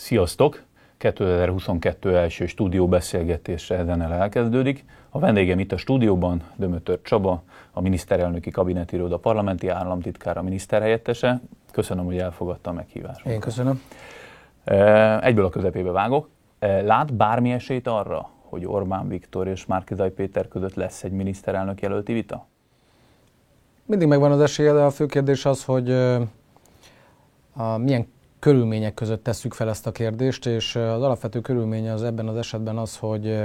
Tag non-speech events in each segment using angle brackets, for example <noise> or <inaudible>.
Sziasztok! 2022 első stúdióbeszélgetése ezen el elkezdődik. A vendégem itt a stúdióban Dömötör Csaba, a miniszterelnöki kabinetiroda parlamenti államtitkára, miniszterhelyettese. Köszönöm, hogy elfogadta a meghívást. Én köszönöm. Egyből a közepébe vágok. Lát bármi esélyt arra, hogy Orbán Viktor és Márkizaj Péter között lesz egy miniszterelnök jelölti vita? Mindig megvan az esélye, de a fő kérdés az, hogy a milyen körülmények között tesszük fel ezt a kérdést, és az alapvető körülménye az ebben az esetben az, hogy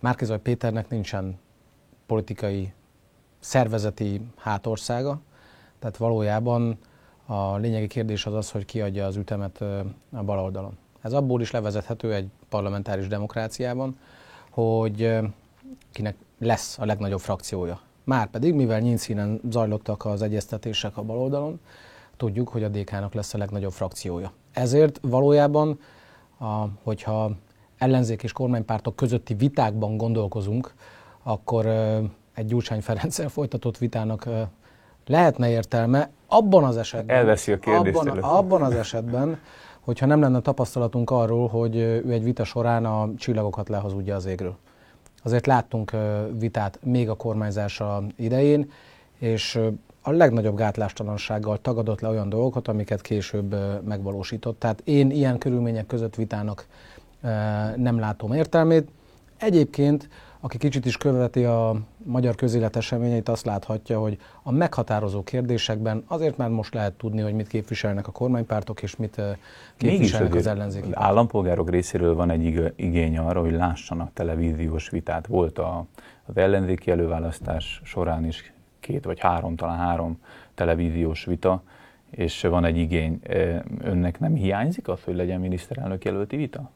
Márkizaj Péternek nincsen politikai szervezeti hátországa, tehát valójában a lényegi kérdés az az, hogy kiadja az ütemet a bal oldalon. Ez abból is levezethető egy parlamentáris demokráciában, hogy kinek lesz a legnagyobb frakciója. Márpedig, mivel nyílszínen zajlottak az egyeztetések a bal oldalon, tudjuk, hogy a DK-nak lesz a legnagyobb frakciója. Ezért valójában, a, hogyha ellenzék és kormánypártok közötti vitákban gondolkozunk, akkor egy Gyurcsány Ferenccel folytatott vitának lehetne értelme abban az esetben. Elveszi a kérdést. Abban, abban az esetben, hogyha nem lenne tapasztalatunk arról, hogy ő egy vita során a csillagokat lehazudja az égről. Azért láttunk vitát még a kormányzása idején, és a legnagyobb gátlástalansággal tagadott le olyan dolgokat, amiket később megvalósított. Tehát én ilyen körülmények között vitának nem látom értelmét. Egyébként, aki kicsit is követi a magyar közélet eseményeit, azt láthatja, hogy a meghatározó kérdésekben azért már most lehet tudni, hogy mit képviselnek a kormánypártok, és mit képviselnek az ellenzéki. Az állampolgárok részéről van egy igény arra, hogy lássanak televíziós vitát. Volt a, az ellenzéki előválasztás során is két vagy három, talán három televíziós vita, és van egy igény. Önnek nem hiányzik az, hogy legyen miniszterelnök jelölti vita?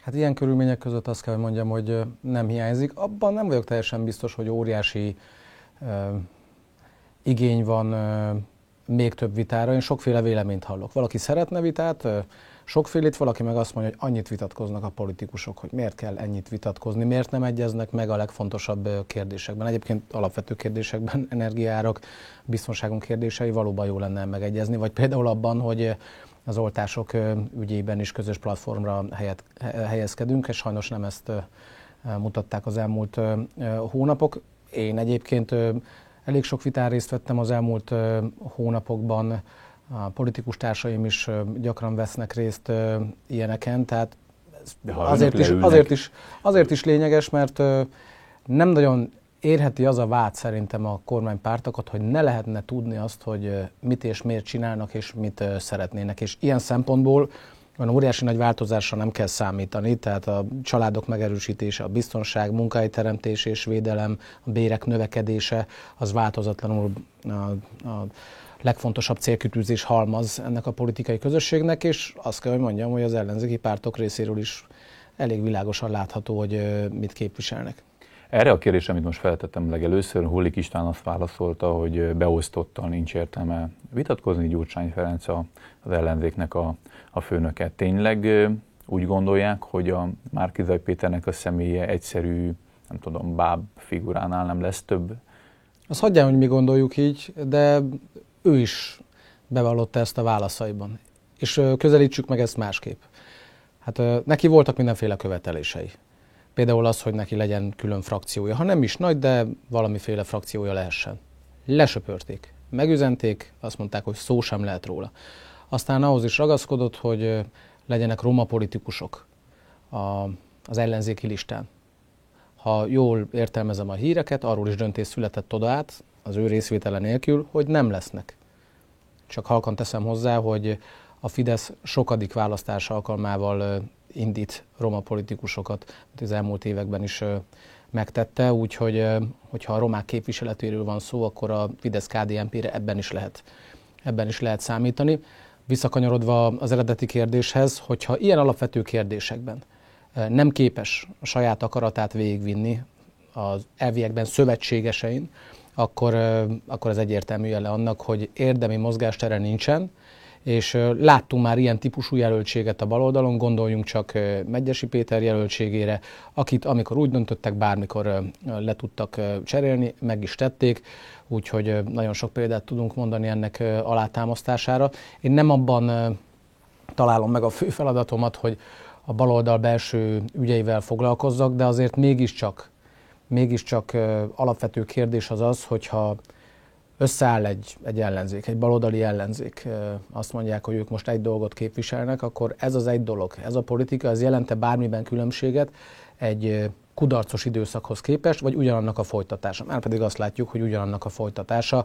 Hát ilyen körülmények között azt kell, hogy mondjam, hogy nem hiányzik. Abban nem vagyok teljesen biztos, hogy óriási uh, igény van uh, még több vitára. Én sokféle véleményt hallok. Valaki szeretne vitát, uh, sokfélét, valaki meg azt mondja, hogy annyit vitatkoznak a politikusok, hogy miért kell ennyit vitatkozni, miért nem egyeznek meg a legfontosabb kérdésekben. Egyébként alapvető kérdésekben <laughs> energiárak, biztonságunk kérdései valóban jó lenne megegyezni, vagy például abban, hogy az oltások ügyében is közös platformra helyet, helyezkedünk, és sajnos nem ezt mutatták az elmúlt hónapok. Én egyébként elég sok vitán részt vettem az elmúlt hónapokban, a politikus társaim is gyakran vesznek részt ilyeneken, tehát azért is, azért, is, azért is lényeges, mert nem nagyon érheti az a vád szerintem a kormánypártokat, hogy ne lehetne tudni azt, hogy mit és miért csinálnak, és mit szeretnének. És ilyen szempontból olyan óriási nagy változásra nem kell számítani, tehát a családok megerősítése, a biztonság, munkahelyteremtés és védelem, a bérek növekedése, az változatlanul a, a legfontosabb célkütőzés halmaz ennek a politikai közösségnek, és azt kell, hogy mondjam, hogy az ellenzéki pártok részéről is elég világosan látható, hogy mit képviselnek. Erre a kérdésre, amit most feltettem legelőször, Hullik István azt válaszolta, hogy beosztottal nincs értelme vitatkozni, Gyurcsány Ferenc az ellenzéknek a, a főnöke. Tényleg úgy gondolják, hogy a Márkizaj Péternek a személye egyszerű, nem tudom, báb figuránál nem lesz több? Azt hagyján, hogy mi gondoljuk így, de ő is bevallotta ezt a válaszaiban. És közelítsük meg ezt másképp. Hát neki voltak mindenféle követelései. Például az, hogy neki legyen külön frakciója. Ha nem is nagy, de valamiféle frakciója lehessen. Lesöpörték, megüzenték, azt mondták, hogy szó sem lehet róla. Aztán ahhoz is ragaszkodott, hogy legyenek roma politikusok a, az ellenzéki listán. Ha jól értelmezem a híreket, arról is döntés született oda át, az ő részvétele nélkül, hogy nem lesznek. Csak halkan teszem hozzá, hogy a Fidesz sokadik választás alkalmával indít roma politikusokat, az elmúlt években is megtette, úgyhogy hogyha a romák képviseletéről van szó, akkor a fidesz kdnp re ebben is lehet, ebben is lehet számítani. Visszakanyarodva az eredeti kérdéshez, hogyha ilyen alapvető kérdésekben nem képes a saját akaratát végigvinni az elviekben szövetségesein, akkor, akkor ez egyértelmű jele annak, hogy érdemi mozgástere nincsen, és láttunk már ilyen típusú jelöltséget a baloldalon, gondoljunk csak Megyesi Péter jelöltségére, akit amikor úgy döntöttek, bármikor le tudtak cserélni, meg is tették, úgyhogy nagyon sok példát tudunk mondani ennek alátámasztására. Én nem abban találom meg a fő feladatomat, hogy a baloldal belső ügyeivel foglalkozzak, de azért mégiscsak, mégiscsak alapvető kérdés az az, hogyha összeáll egy, egy ellenzék, egy baloldali ellenzék, azt mondják, hogy ők most egy dolgot képviselnek, akkor ez az egy dolog, ez a politika, ez jelente bármiben különbséget egy kudarcos időszakhoz képest, vagy ugyanannak a folytatása. Már pedig azt látjuk, hogy ugyanannak a folytatása,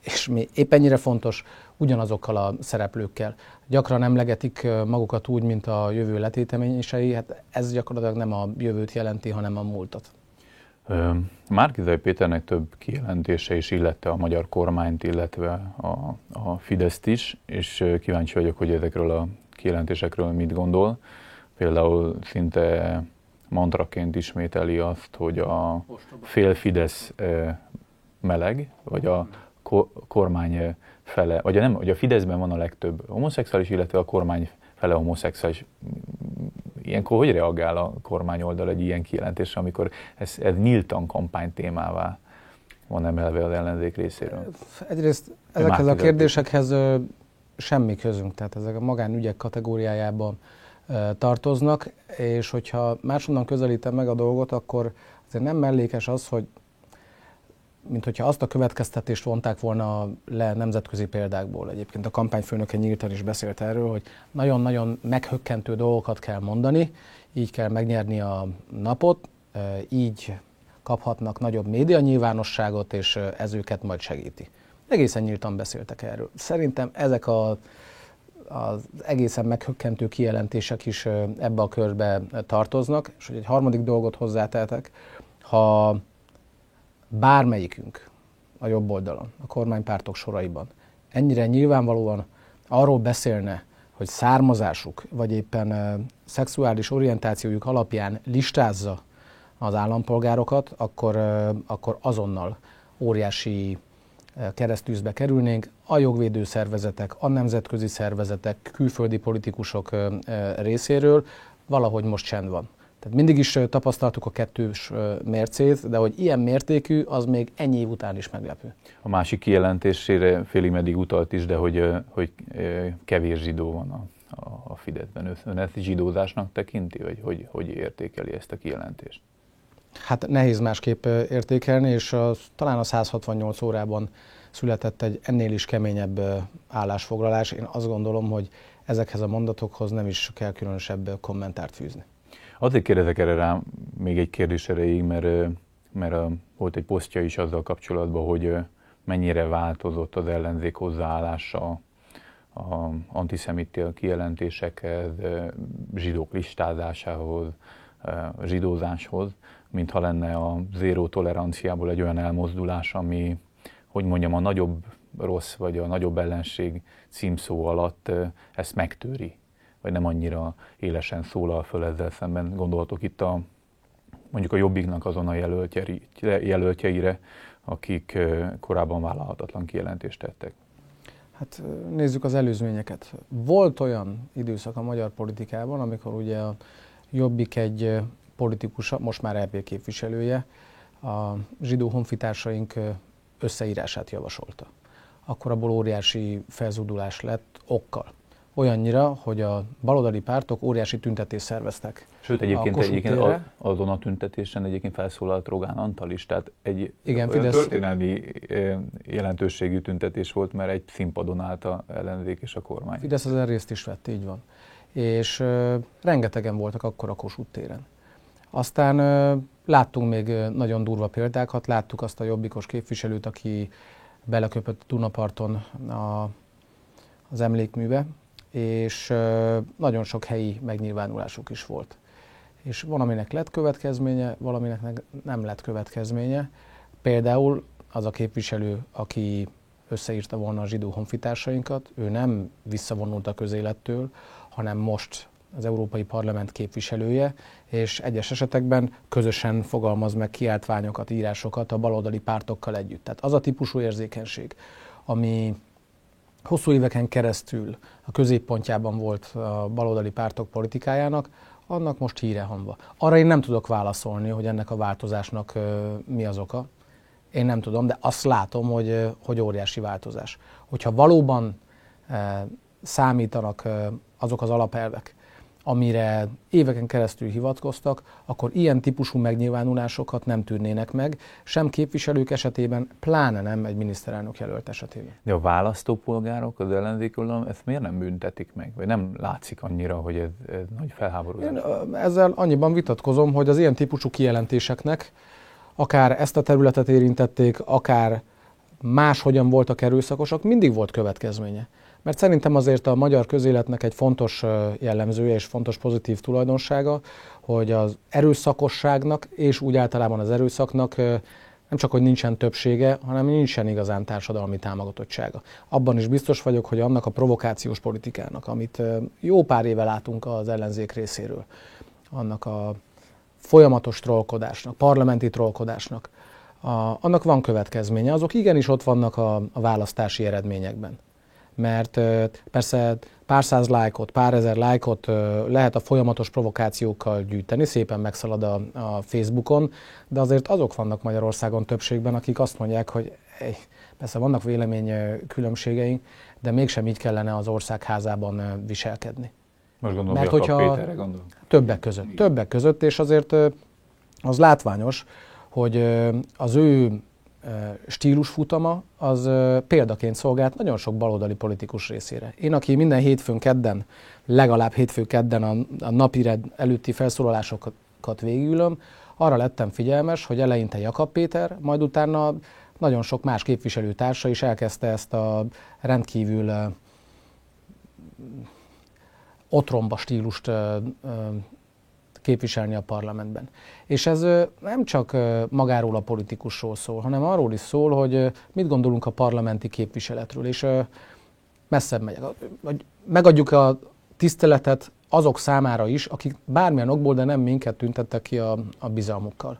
és mi épp ennyire fontos, ugyanazokkal a szereplőkkel. Gyakran emlegetik magukat úgy, mint a jövő letéteményesei, hát ez gyakorlatilag nem a jövőt jelenti, hanem a múltat. Márkizai Péternek több kijelentése is illette a magyar kormányt, illetve a, a Fideszt is, és kíváncsi vagyok, hogy ezekről a kijelentésekről mit gondol. Például szinte mantraként ismételi azt, hogy a fél Fidesz meleg, vagy a kormány fele, vagy nem, hogy a Fideszben van a legtöbb homoszexuális, illetve a kormány fele homoszexuális. Ilyenkor hogy reagál a kormány oldal egy ilyen kijelentésre, amikor ez, ez nyíltan kampány témává van emelve az ellenzék részéről? Egyrészt ezekhez a kérdésekhez semmi közünk, tehát ezek a magánügyek kategóriájában tartoznak, és hogyha másonnan közelítem meg a dolgot, akkor azért nem mellékes az, hogy mint hogyha azt a következtetést vonták volna le nemzetközi példákból. Egyébként a kampányfőnöke nyíltan is beszélt erről, hogy nagyon-nagyon meghökkentő dolgokat kell mondani, így kell megnyerni a napot, így kaphatnak nagyobb média nyilvánosságot, és ez őket majd segíti. Egészen nyíltan beszéltek erről. Szerintem ezek a, az egészen meghökkentő kijelentések is ebbe a körbe tartoznak, és hogy egy harmadik dolgot hozzáteltek, ha bármelyikünk a jobb oldalon, a kormánypártok soraiban ennyire nyilvánvalóan arról beszélne, hogy származásuk, vagy éppen uh, szexuális orientációjuk alapján listázza az állampolgárokat, akkor, uh, akkor azonnal óriási uh, keresztűzbe kerülnénk. A jogvédő szervezetek, a nemzetközi szervezetek, külföldi politikusok részéről valahogy most csend van. Tehát mindig is tapasztaltuk a kettős mércét, de hogy ilyen mértékű, az még ennyi év után is meglepő. A másik kijelentésére félig meddig utalt is, de hogy, hogy kevés zsidó van a, a, Fideszben. Ön ezt zsidózásnak tekinti, vagy hogy, hogy értékeli ezt a kijelentést? Hát nehéz másképp értékelni, és a, talán a 168 órában született egy ennél is keményebb állásfoglalás. Én azt gondolom, hogy ezekhez a mondatokhoz nem is kell különösebb kommentárt fűzni. Azért kérdezek erre rá még egy kérdés erejéig, mert, mert volt egy posztja is azzal kapcsolatban, hogy mennyire változott az ellenzék hozzáállása a antiszemitél kijelentésekhez, zsidók listázásához, zsidózáshoz, mintha lenne a zéró toleranciából egy olyan elmozdulás, ami, hogy mondjam, a nagyobb rossz vagy a nagyobb ellenség címszó alatt ezt megtöri vagy nem annyira élesen szólal föl ezzel szemben. Gondolhatok itt a, mondjuk a Jobbiknak azon a jelöltjeire, akik korábban vállalhatatlan kijelentést tettek. Hát nézzük az előzményeket. Volt olyan időszak a magyar politikában, amikor ugye a Jobbik egy politikusa, most már EP képviselője, a zsidó honfitársaink összeírását javasolta. Akkor abból óriási felzúdulás lett okkal olyannyira, hogy a baloldali pártok óriási tüntetést szerveztek. Sőt, egyébként, egyébként azon a tüntetésen egyébként felszólalt Rogán Antal is, tehát egy Igen, Fidesz... történelmi jelentőségű tüntetés volt, mert egy színpadon állt a ellenzék és a kormány. Fidesz az részt is vett, így van. És uh, rengetegen voltak akkor a Kossuth téren. Aztán uh, láttunk még nagyon durva példákat, láttuk azt a jobbikos képviselőt, aki beleköpött Dunaparton a, az emlékműbe, és nagyon sok helyi megnyilvánulásuk is volt. És van, aminek lett következménye, valaminek nem lett következménye. Például az a képviselő, aki összeírta volna a zsidó honfitársainkat, ő nem visszavonult a közélettől, hanem most az Európai Parlament képviselője, és egyes esetekben közösen fogalmaz meg kiáltványokat, írásokat a baloldali pártokkal együtt. Tehát az a típusú érzékenység, ami hosszú éveken keresztül a középpontjában volt a baloldali pártok politikájának, annak most híre hangva. Arra én nem tudok válaszolni, hogy ennek a változásnak mi az oka. Én nem tudom, de azt látom, hogy, hogy óriási változás. Hogyha valóban számítanak azok az alapelvek, amire éveken keresztül hivatkoztak, akkor ilyen típusú megnyilvánulásokat nem tűrnének meg, sem képviselők esetében, pláne nem egy miniszterelnök jelölt esetében. De a választópolgárok, az ellenzék ezt miért nem büntetik meg? Vagy nem látszik annyira, hogy ez, ez nagy felháborodás? Én ezzel annyiban vitatkozom, hogy az ilyen típusú kijelentéseknek akár ezt a területet érintették, akár máshogyan voltak erőszakosak, mindig volt következménye. Mert szerintem azért a magyar közéletnek egy fontos jellemzője és fontos pozitív tulajdonsága, hogy az erőszakosságnak és úgy általában az erőszaknak nem csak, hogy nincsen többsége, hanem nincsen igazán társadalmi támogatottsága. Abban is biztos vagyok, hogy annak a provokációs politikának, amit jó pár éve látunk az ellenzék részéről, annak a folyamatos trollkodásnak, parlamenti trollkodásnak, a, annak van következménye. Azok igenis ott vannak a, a választási eredményekben mert persze pár száz lájkot, pár ezer lájkot lehet a folyamatos provokációkkal gyűjteni, szépen megszalad a, a Facebookon, de azért azok vannak Magyarországon többségben, akik azt mondják, hogy ej, persze vannak vélemény különbségeink, de mégsem így kellene az országházában viselkedni. Most gondolom, Mert hogyha Péterre gondol? Többek között, többek között, és azért az látványos, hogy az ő stílusfutama az példaként szolgált nagyon sok baloldali politikus részére. Én, aki minden hétfőn kedden, legalább hétfő kedden a, a napi előtti felszólalásokat végülöm, arra lettem figyelmes, hogy eleinte Jakab Péter, majd utána nagyon sok más képviselőtársa is elkezdte ezt a rendkívül otromba stílust képviselni a parlamentben. És ez nem csak magáról a politikusról szól, hanem arról is szól, hogy mit gondolunk a parlamenti képviseletről, és messzebb megyek. Megadjuk a tiszteletet azok számára is, akik bármilyen okból, de nem minket tüntettek ki a, a bizalmukkal.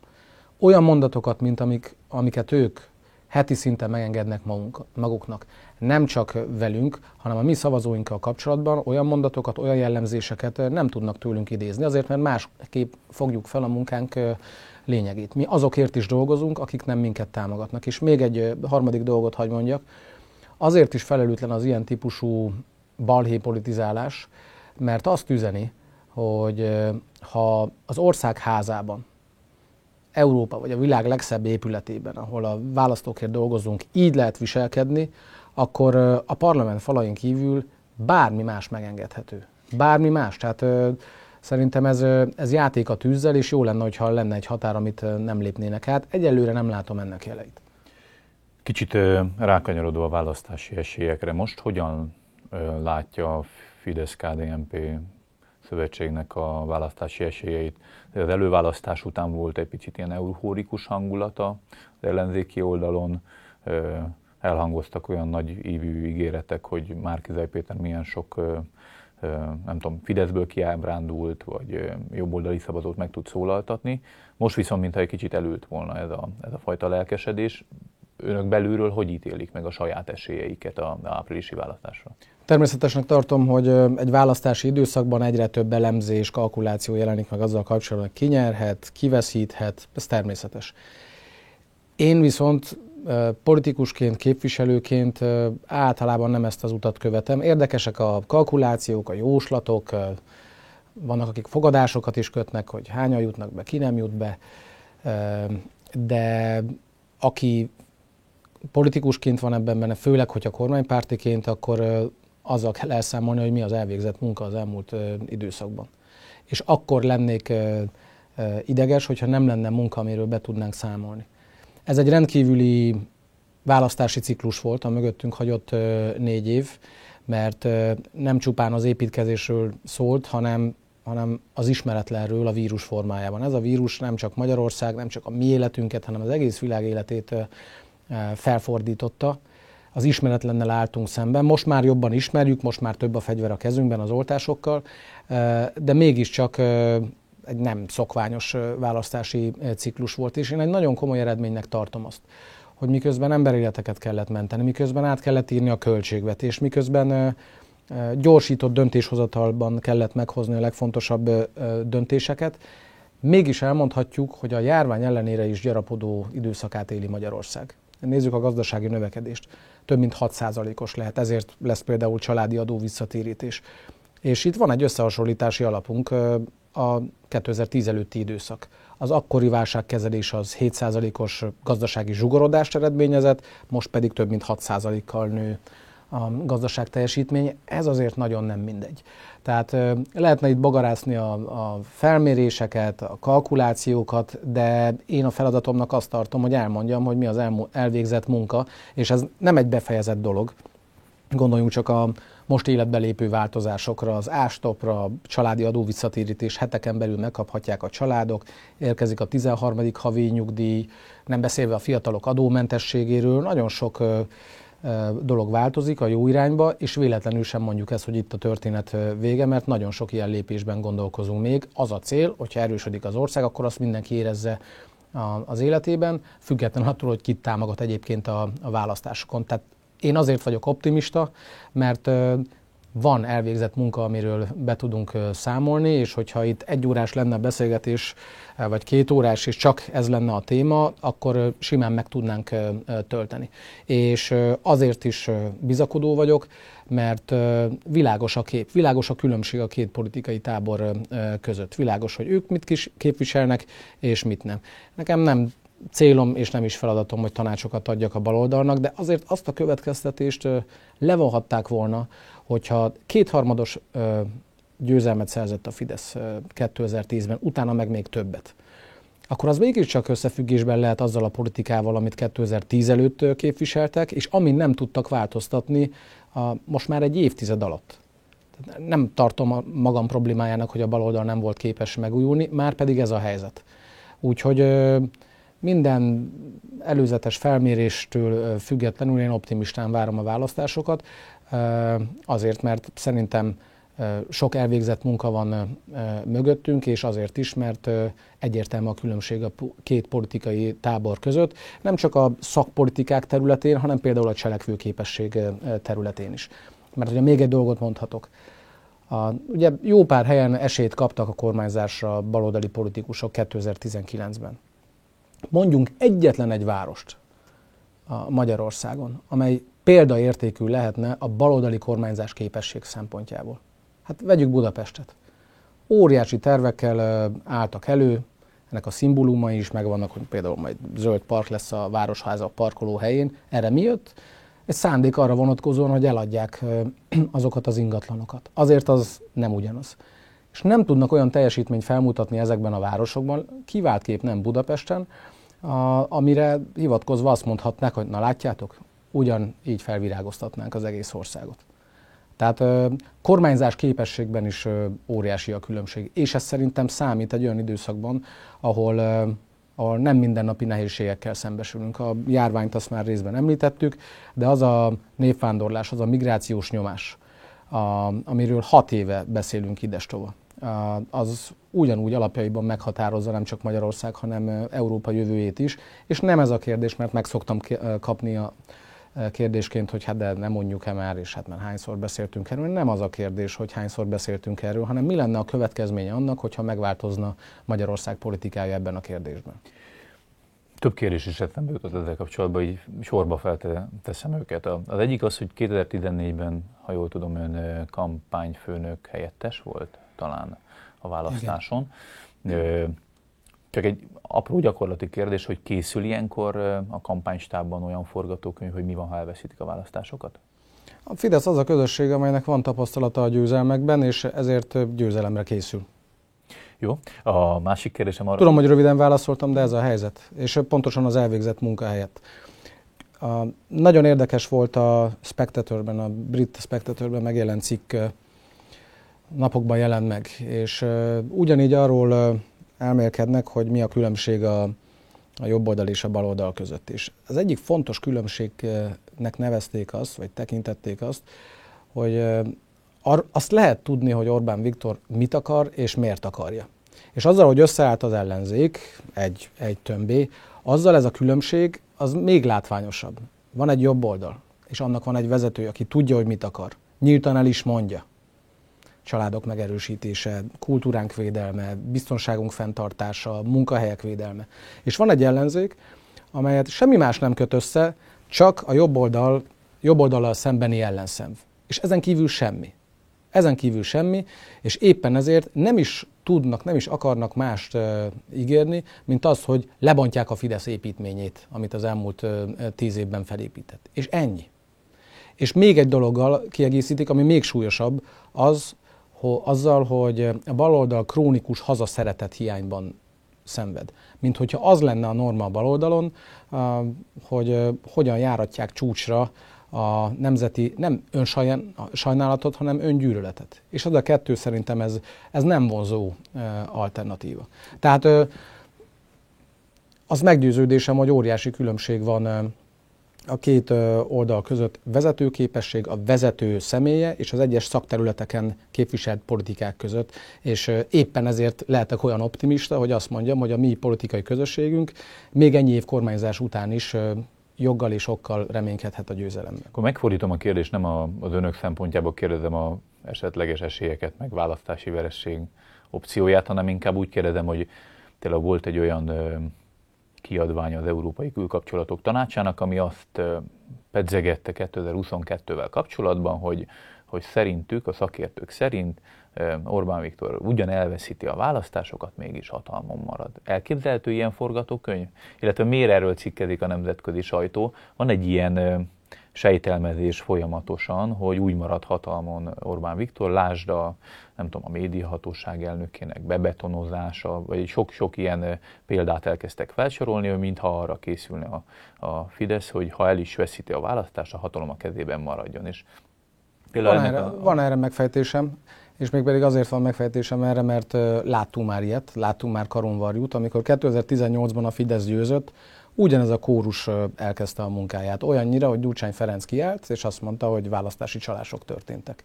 Olyan mondatokat, mint amik, amiket ők heti szinten megengednek magunk, maguknak. Nem csak velünk, hanem a mi szavazóinkkal kapcsolatban olyan mondatokat, olyan jellemzéseket nem tudnak tőlünk idézni, azért mert másképp fogjuk fel a munkánk lényegét. Mi azokért is dolgozunk, akik nem minket támogatnak. És még egy harmadik dolgot hagy mondjak, azért is felelőtlen az ilyen típusú balhé politizálás, mert azt üzeni, hogy ha az ország házában Európa vagy a világ legszebb épületében, ahol a választókért dolgozunk, így lehet viselkedni, akkor a parlament falain kívül bármi más megengedhető. Bármi más. Tehát szerintem ez, ez játék a tűzzel, és jó lenne, hogyha lenne egy határ, amit nem lépnének át. Egyelőre nem látom ennek jeleit. Kicsit rákanyarodó a választási esélyekre. Most hogyan látja a Fidesz-KDNP szövetségnek a választási esélyeit. Az előválasztás után volt egy picit ilyen eufórikus hangulata az ellenzéki oldalon, elhangoztak olyan nagy ívű ígéretek, hogy Márkizaj Péter milyen sok nem tudom, Fideszből kiábrándult, vagy jobboldali szavazót meg tud szólaltatni. Most viszont, mintha egy kicsit elült volna ez a, ez a fajta lelkesedés. Önök belülről hogy ítélik meg a saját esélyeiket a, a áprilisi választásra? Természetesnek tartom, hogy egy választási időszakban egyre több elemzés, kalkuláció jelenik meg azzal kapcsolatban, hogy kinyerhet, kiveszíthet, ez természetes. Én viszont politikusként, képviselőként általában nem ezt az utat követem. Érdekesek a kalkulációk, a jóslatok, vannak, akik fogadásokat is kötnek, hogy hányan jutnak be, ki nem jut be, de aki politikusként van ebben benne, főleg, hogyha kormánypártiként, akkor azzal kell elszámolni, hogy mi az elvégzett munka az elmúlt időszakban. És akkor lennék ideges, hogyha nem lenne munka, amiről be tudnánk számolni. Ez egy rendkívüli választási ciklus volt, a mögöttünk hagyott négy év, mert nem csupán az építkezésről szólt, hanem, hanem az ismeretlenről a vírus formájában. Ez a vírus nem csak Magyarország, nem csak a mi életünket, hanem az egész világ életét felfordította, az ismeretlennel álltunk szemben. Most már jobban ismerjük, most már több a fegyver a kezünkben az oltásokkal, de mégiscsak egy nem szokványos választási ciklus volt, és én egy nagyon komoly eredménynek tartom azt, hogy miközben emberéleteket kellett menteni, miközben át kellett írni a költségvetést, miközben gyorsított döntéshozatalban kellett meghozni a legfontosabb döntéseket, mégis elmondhatjuk, hogy a járvány ellenére is gyarapodó időszakát éli Magyarország. Nézzük a gazdasági növekedést. több mint 6%-os lehet. Ezért lesz például családi adó visszatérítés. És itt van egy összehasonlítási alapunk, a 2010 előtti időszak. Az akkori válságkezelés az 7%-os gazdasági zsugorodást eredményezett, most pedig több mint 6%-kal nő a gazdaság teljesítménye. Ez azért nagyon nem mindegy. Tehát lehetne itt bagarászni a, a felméréseket, a kalkulációkat, de én a feladatomnak azt tartom, hogy elmondjam, hogy mi az elvégzett munka, és ez nem egy befejezett dolog. Gondoljunk csak a most életbe lépő változásokra, az ástopra, családi adóvisszatérítés heteken belül megkaphatják a családok, érkezik a 13. havi nyugdíj, nem beszélve a fiatalok adómentességéről, nagyon sok dolog változik a jó irányba, és véletlenül sem mondjuk ezt, hogy itt a történet vége, mert nagyon sok ilyen lépésben gondolkozunk még. Az a cél, hogyha erősödik az ország, akkor azt mindenki érezze az életében, független attól, hogy kit támogat egyébként a, a választásokon. Tehát én azért vagyok optimista, mert van elvégzett munka, amiről be tudunk számolni, és hogyha itt egy órás lenne a beszélgetés, vagy két órás, és csak ez lenne a téma, akkor simán meg tudnánk tölteni. És azért is bizakodó vagyok, mert világos a kép, világos a különbség a két politikai tábor között. Világos, hogy ők mit képviselnek, és mit nem. Nekem nem célom és nem is feladatom, hogy tanácsokat adjak a baloldalnak, de azért azt a következtetést levonhatták volna, hogyha kétharmados győzelmet szerzett a Fidesz 2010-ben, utána meg még többet, akkor az mégiscsak összefüggésben lehet azzal a politikával, amit 2010 előtt képviseltek, és amin nem tudtak változtatni a, most már egy évtized alatt. Nem tartom a magam problémájának, hogy a baloldal nem volt képes megújulni, már pedig ez a helyzet. Úgyhogy minden előzetes felméréstől függetlenül én optimistán várom a választásokat, azért, mert szerintem sok elvégzett munka van mögöttünk, és azért is, mert egyértelmű a különbség a két politikai tábor között, nem csak a szakpolitikák területén, hanem például a cselekvőképesség területén is. Mert ugye még egy dolgot mondhatok. A, ugye jó pár helyen esélyt kaptak a kormányzásra baloldali politikusok 2019-ben. Mondjunk egyetlen egy várost a Magyarországon, amely példaértékű lehetne a baloldali kormányzás képesség szempontjából. Hát vegyük Budapestet. Óriási tervekkel álltak elő, ennek a szimbólumai is megvannak, hogy például majd zöld park lesz a Városháza parkoló helyén. Erre mi jött? Egy szándék arra vonatkozóan, hogy eladják <clears throat> azokat az ingatlanokat. Azért az nem ugyanaz és nem tudnak olyan teljesítményt felmutatni ezekben a városokban, kivált kép nem Budapesten, a, amire hivatkozva azt mondhatnák, hogy na látjátok, ugyan így felvirágoztatnánk az egész országot. Tehát ö, kormányzás képességben is ö, óriási a különbség, és ez szerintem számít egy olyan időszakban, ahol, ö, ahol nem mindennapi nehézségekkel szembesülünk. A járványt azt már részben említettük, de az a népvándorlás, az a migrációs nyomás, a, amiről hat éve beszélünk idestova, az ugyanúgy alapjaiban meghatározza nem csak Magyarország, hanem Európa jövőjét is. És nem ez a kérdés, mert meg szoktam kapni a kérdésként, hogy hát de nem mondjuk-e már, és hát már hányszor beszéltünk erről. Nem az a kérdés, hogy hányszor beszéltünk erről, hanem mi lenne a következménye annak, hogyha megváltozna Magyarország politikája ebben a kérdésben. Több kérdés is eszembe jutott ezzel kapcsolatban, így sorba felteszem őket. Az egyik az, hogy 2014-ben, ha jól tudom, ön kampányfőnök helyettes volt talán a választáson. Igen. Csak egy apró gyakorlati kérdés, hogy készül ilyenkor a kampánystábban olyan forgatókönyv, hogy mi van, ha elveszítik a választásokat? A Fidesz az a közösség, amelynek van tapasztalata a győzelmekben, és ezért győzelemre készül. Jó. A másik kérdésem arra... Tudom, hogy röviden válaszoltam, de ez a helyzet. És pontosan az elvégzett munka helyett. A, nagyon érdekes volt a Spectatorben, a brit Spectatorben megjelent cikk napokban jelent meg, és ugyanígy arról elmélkednek, hogy mi a különbség a, a jobb oldal és a bal oldal között is. Az egyik fontos különbségnek nevezték azt, vagy tekintették azt, hogy azt lehet tudni, hogy Orbán Viktor mit akar és miért akarja. És azzal, hogy összeállt az ellenzék, egy, egy tömbé, azzal ez a különbség az még látványosabb. Van egy jobb oldal, és annak van egy vezető, aki tudja, hogy mit akar. Nyíltan el is mondja családok megerősítése, kultúránk védelme, biztonságunk fenntartása, munkahelyek védelme. És van egy ellenzék, amelyet semmi más nem köt össze, csak a jobb oldal jobb oldalal szembeni ellenszenv. És ezen kívül semmi. Ezen kívül semmi, és éppen ezért nem is tudnak, nem is akarnak mást uh, ígérni, mint az, hogy lebontják a Fidesz építményét, amit az elmúlt uh, tíz évben felépített. És ennyi. És még egy dologgal kiegészítik, ami még súlyosabb, az, hogy azzal, hogy a baloldal krónikus hazaszeretet hiányban szenved. Mint hogyha az lenne a norma a baloldalon, hogy hogyan járatják csúcsra a nemzeti, nem önsajnálatot, hanem öngyűlöletet. És az a kettő szerintem ez, ez nem vonzó alternatíva. Tehát az meggyőződésem, hogy óriási különbség van a két oldal között vezetőképesség, a vezető személye és az egyes szakterületeken képviselt politikák között, és éppen ezért lehetek olyan optimista, hogy azt mondjam, hogy a mi politikai közösségünk még ennyi év kormányzás után is joggal és okkal reménykedhet a győzelemben. Akkor megfordítom a kérdést, nem a, az önök szempontjából kérdezem a esetleges esélyeket, meg választási veresség opcióját, hanem inkább úgy kérdezem, hogy tényleg volt egy olyan kiadvány az Európai Külkapcsolatok Tanácsának, ami azt pedzegette 2022-vel kapcsolatban, hogy, hogy szerintük, a szakértők szerint Orbán Viktor ugyan elveszíti a választásokat, mégis hatalmon marad. Elképzelhető ilyen forgatókönyv? Illetve miért erről cikkezik a nemzetközi sajtó? Van egy ilyen sejtelmezés folyamatosan, hogy úgy marad hatalmon Orbán Viktor, lásd a, nem tudom, a médiahatóság elnökének bebetonozása, vagy sok-sok ilyen példát elkezdtek felsorolni, hogy mintha arra készülne a, a Fidesz, hogy ha el is veszíti a választást, a hatalom a kezében maradjon. És például van, erre, a... van erre megfejtésem. És még pedig azért van megfejtésem erre, mert láttunk már ilyet, láttunk már karonvarjút, amikor 2018-ban a Fidesz győzött, ugyanez a kórus elkezdte a munkáját. Olyannyira, hogy Gyurcsány Ferenc kiállt, és azt mondta, hogy választási csalások történtek.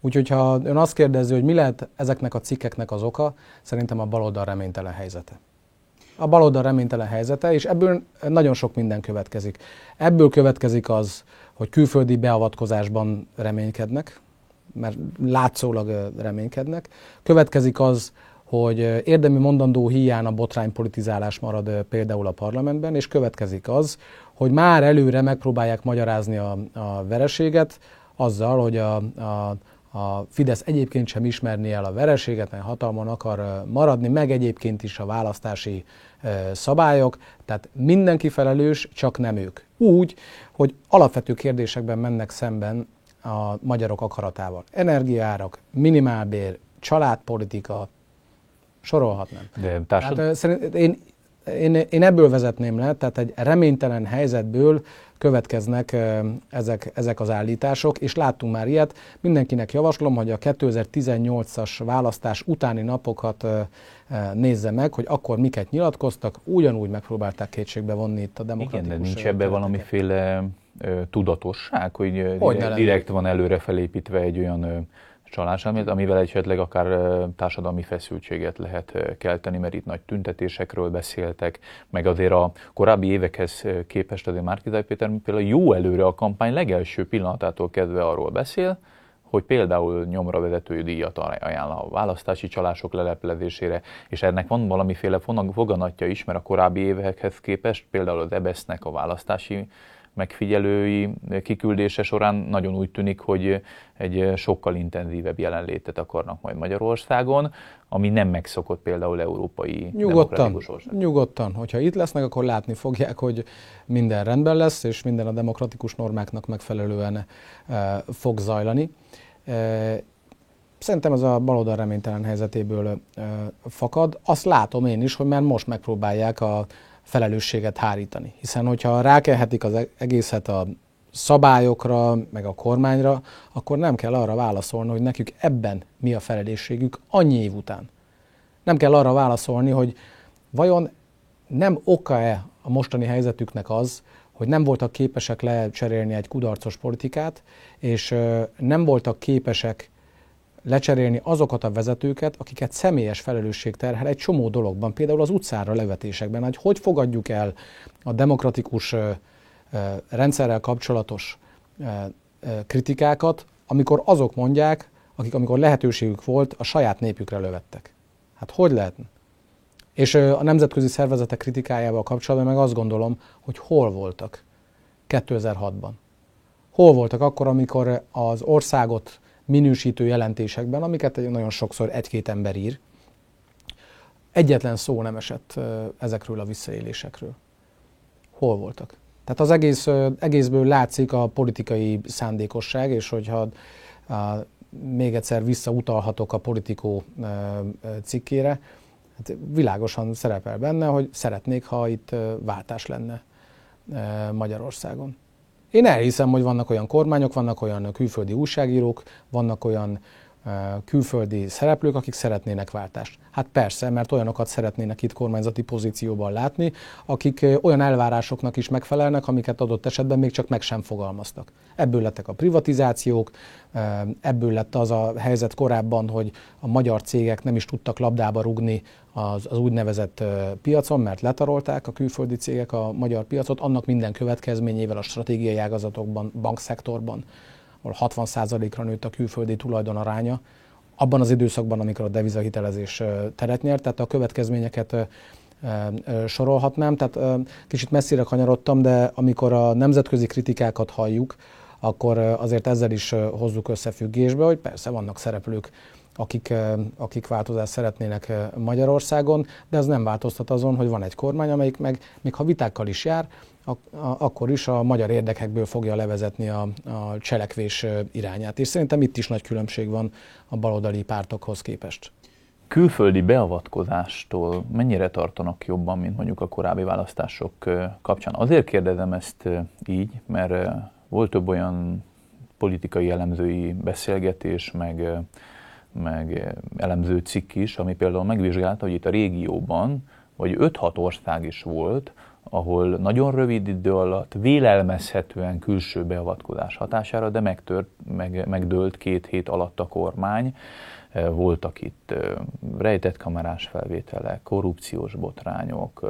Úgyhogy ha ön azt kérdezi, hogy mi lehet ezeknek a cikkeknek az oka, szerintem a baloldal reménytelen helyzete. A baloldal reménytelen helyzete, és ebből nagyon sok minden következik. Ebből következik az, hogy külföldi beavatkozásban reménykednek, mert látszólag reménykednek. Következik az, hogy érdemi mondandó hiány a botránypolitizálás marad például a parlamentben, és következik az, hogy már előre megpróbálják magyarázni a, a vereséget azzal, hogy a, a, a Fidesz egyébként sem ismerni el a vereséget, mert hatalmon akar maradni, meg egyébként is a választási szabályok, tehát mindenki felelős, csak nem ők. Úgy, hogy alapvető kérdésekben mennek szemben a magyarok akaratával. Energiárak, minimálbér, családpolitika, sorolhatnám. De társad... hát, szerint, én, én, én ebből vezetném le, tehát egy reménytelen helyzetből következnek ezek, ezek az állítások, és láttunk már ilyet. Mindenkinek javaslom, hogy a 2018-as választás utáni napokat nézze meg, hogy akkor miket nyilatkoztak, ugyanúgy megpróbálták kétségbe vonni itt a demokratikus... Igen, de nincs ebben valamiféle tudatosság, hogy, hogy direkt van előre felépítve egy olyan csalás, amivel esetleg akár társadalmi feszültséget lehet kelteni, mert itt nagy tüntetésekről beszéltek, meg azért a korábbi évekhez képest azért Márkizaj Péter például jó előre a kampány legelső pillanatától kezdve arról beszél, hogy például nyomra vezetői díjat ajánl a választási csalások leleplezésére, és ennek van valamiféle foganatja is, mert a korábbi évekhez képest például az EBESZ-nek a választási megfigyelői kiküldése során nagyon úgy tűnik, hogy egy sokkal intenzívebb jelenlétet akarnak majd Magyarországon, ami nem megszokott például európai nyugodtan, Nyugodtan, hogyha itt lesznek, akkor látni fogják, hogy minden rendben lesz, és minden a demokratikus normáknak megfelelően e, fog zajlani. E, Szerintem ez a baloldal reménytelen helyzetéből e, fakad. Azt látom én is, hogy már most megpróbálják a felelősséget hárítani. Hiszen, hogyha rákelhetik az e- egészet a szabályokra, meg a kormányra, akkor nem kell arra válaszolni, hogy nekük ebben mi a felelősségük annyi év után. Nem kell arra válaszolni, hogy vajon nem oka-e a mostani helyzetüknek az, hogy nem voltak képesek lecserélni egy kudarcos politikát, és nem voltak képesek lecserélni azokat a vezetőket, akiket személyes felelősség terhel egy csomó dologban, például az utcára levetésekben, hogy hogy fogadjuk el a demokratikus rendszerrel kapcsolatos kritikákat, amikor azok mondják, akik amikor lehetőségük volt, a saját népükre lövettek. Hát hogy lehetne? És a nemzetközi szervezetek kritikájával kapcsolatban meg azt gondolom, hogy hol voltak 2006-ban Hol voltak akkor, amikor az országot minősítő jelentésekben, amiket nagyon sokszor egy-két ember ír, egyetlen szó nem esett ezekről a visszaélésekről. Hol voltak? Tehát az egész, egészből látszik a politikai szándékosság, és hogyha még egyszer visszautalhatok a politikó cikkére, hát világosan szerepel benne, hogy szeretnék, ha itt váltás lenne Magyarországon. Én elhiszem, hogy vannak olyan kormányok, vannak olyan külföldi újságírók, vannak olyan külföldi szereplők, akik szeretnének váltást. Hát persze, mert olyanokat szeretnének itt kormányzati pozícióban látni, akik olyan elvárásoknak is megfelelnek, amiket adott esetben még csak meg sem fogalmaztak. Ebből lettek a privatizációk, ebből lett az a helyzet korábban, hogy a magyar cégek nem is tudtak labdába rugni az, az úgynevezett piacon, mert letarolták a külföldi cégek a magyar piacot, annak minden következményével a stratégiai ágazatokban, bankszektorban, ahol 60%-ra nőtt a külföldi tulajdon aránya, abban az időszakban, amikor a devizahitelezés teret nyert, tehát a következményeket sorolhatnám. Tehát kicsit messzire kanyarodtam, de amikor a nemzetközi kritikákat halljuk, akkor azért ezzel is hozzuk összefüggésbe, hogy persze vannak szereplők, akik, akik változást szeretnének Magyarországon, de ez nem változtat azon, hogy van egy kormány, amelyik meg, még ha vitákkal is jár, akkor is a magyar érdekekből fogja levezetni a, a cselekvés irányát. És szerintem itt is nagy különbség van a baloldali pártokhoz képest. Külföldi beavatkozástól mennyire tartanak jobban, mint mondjuk a korábbi választások kapcsán? Azért kérdezem ezt így, mert volt több olyan politikai elemzői beszélgetés, meg, meg elemző cikk is, ami például megvizsgálta, hogy itt a régióban, vagy 5-6 ország is volt, ahol nagyon rövid idő alatt vélelmezhetően külső beavatkozás hatására, de megtört, meg, megdőlt két hét alatt a kormány. Voltak itt rejtett kamerás felvételek, korrupciós botrányok,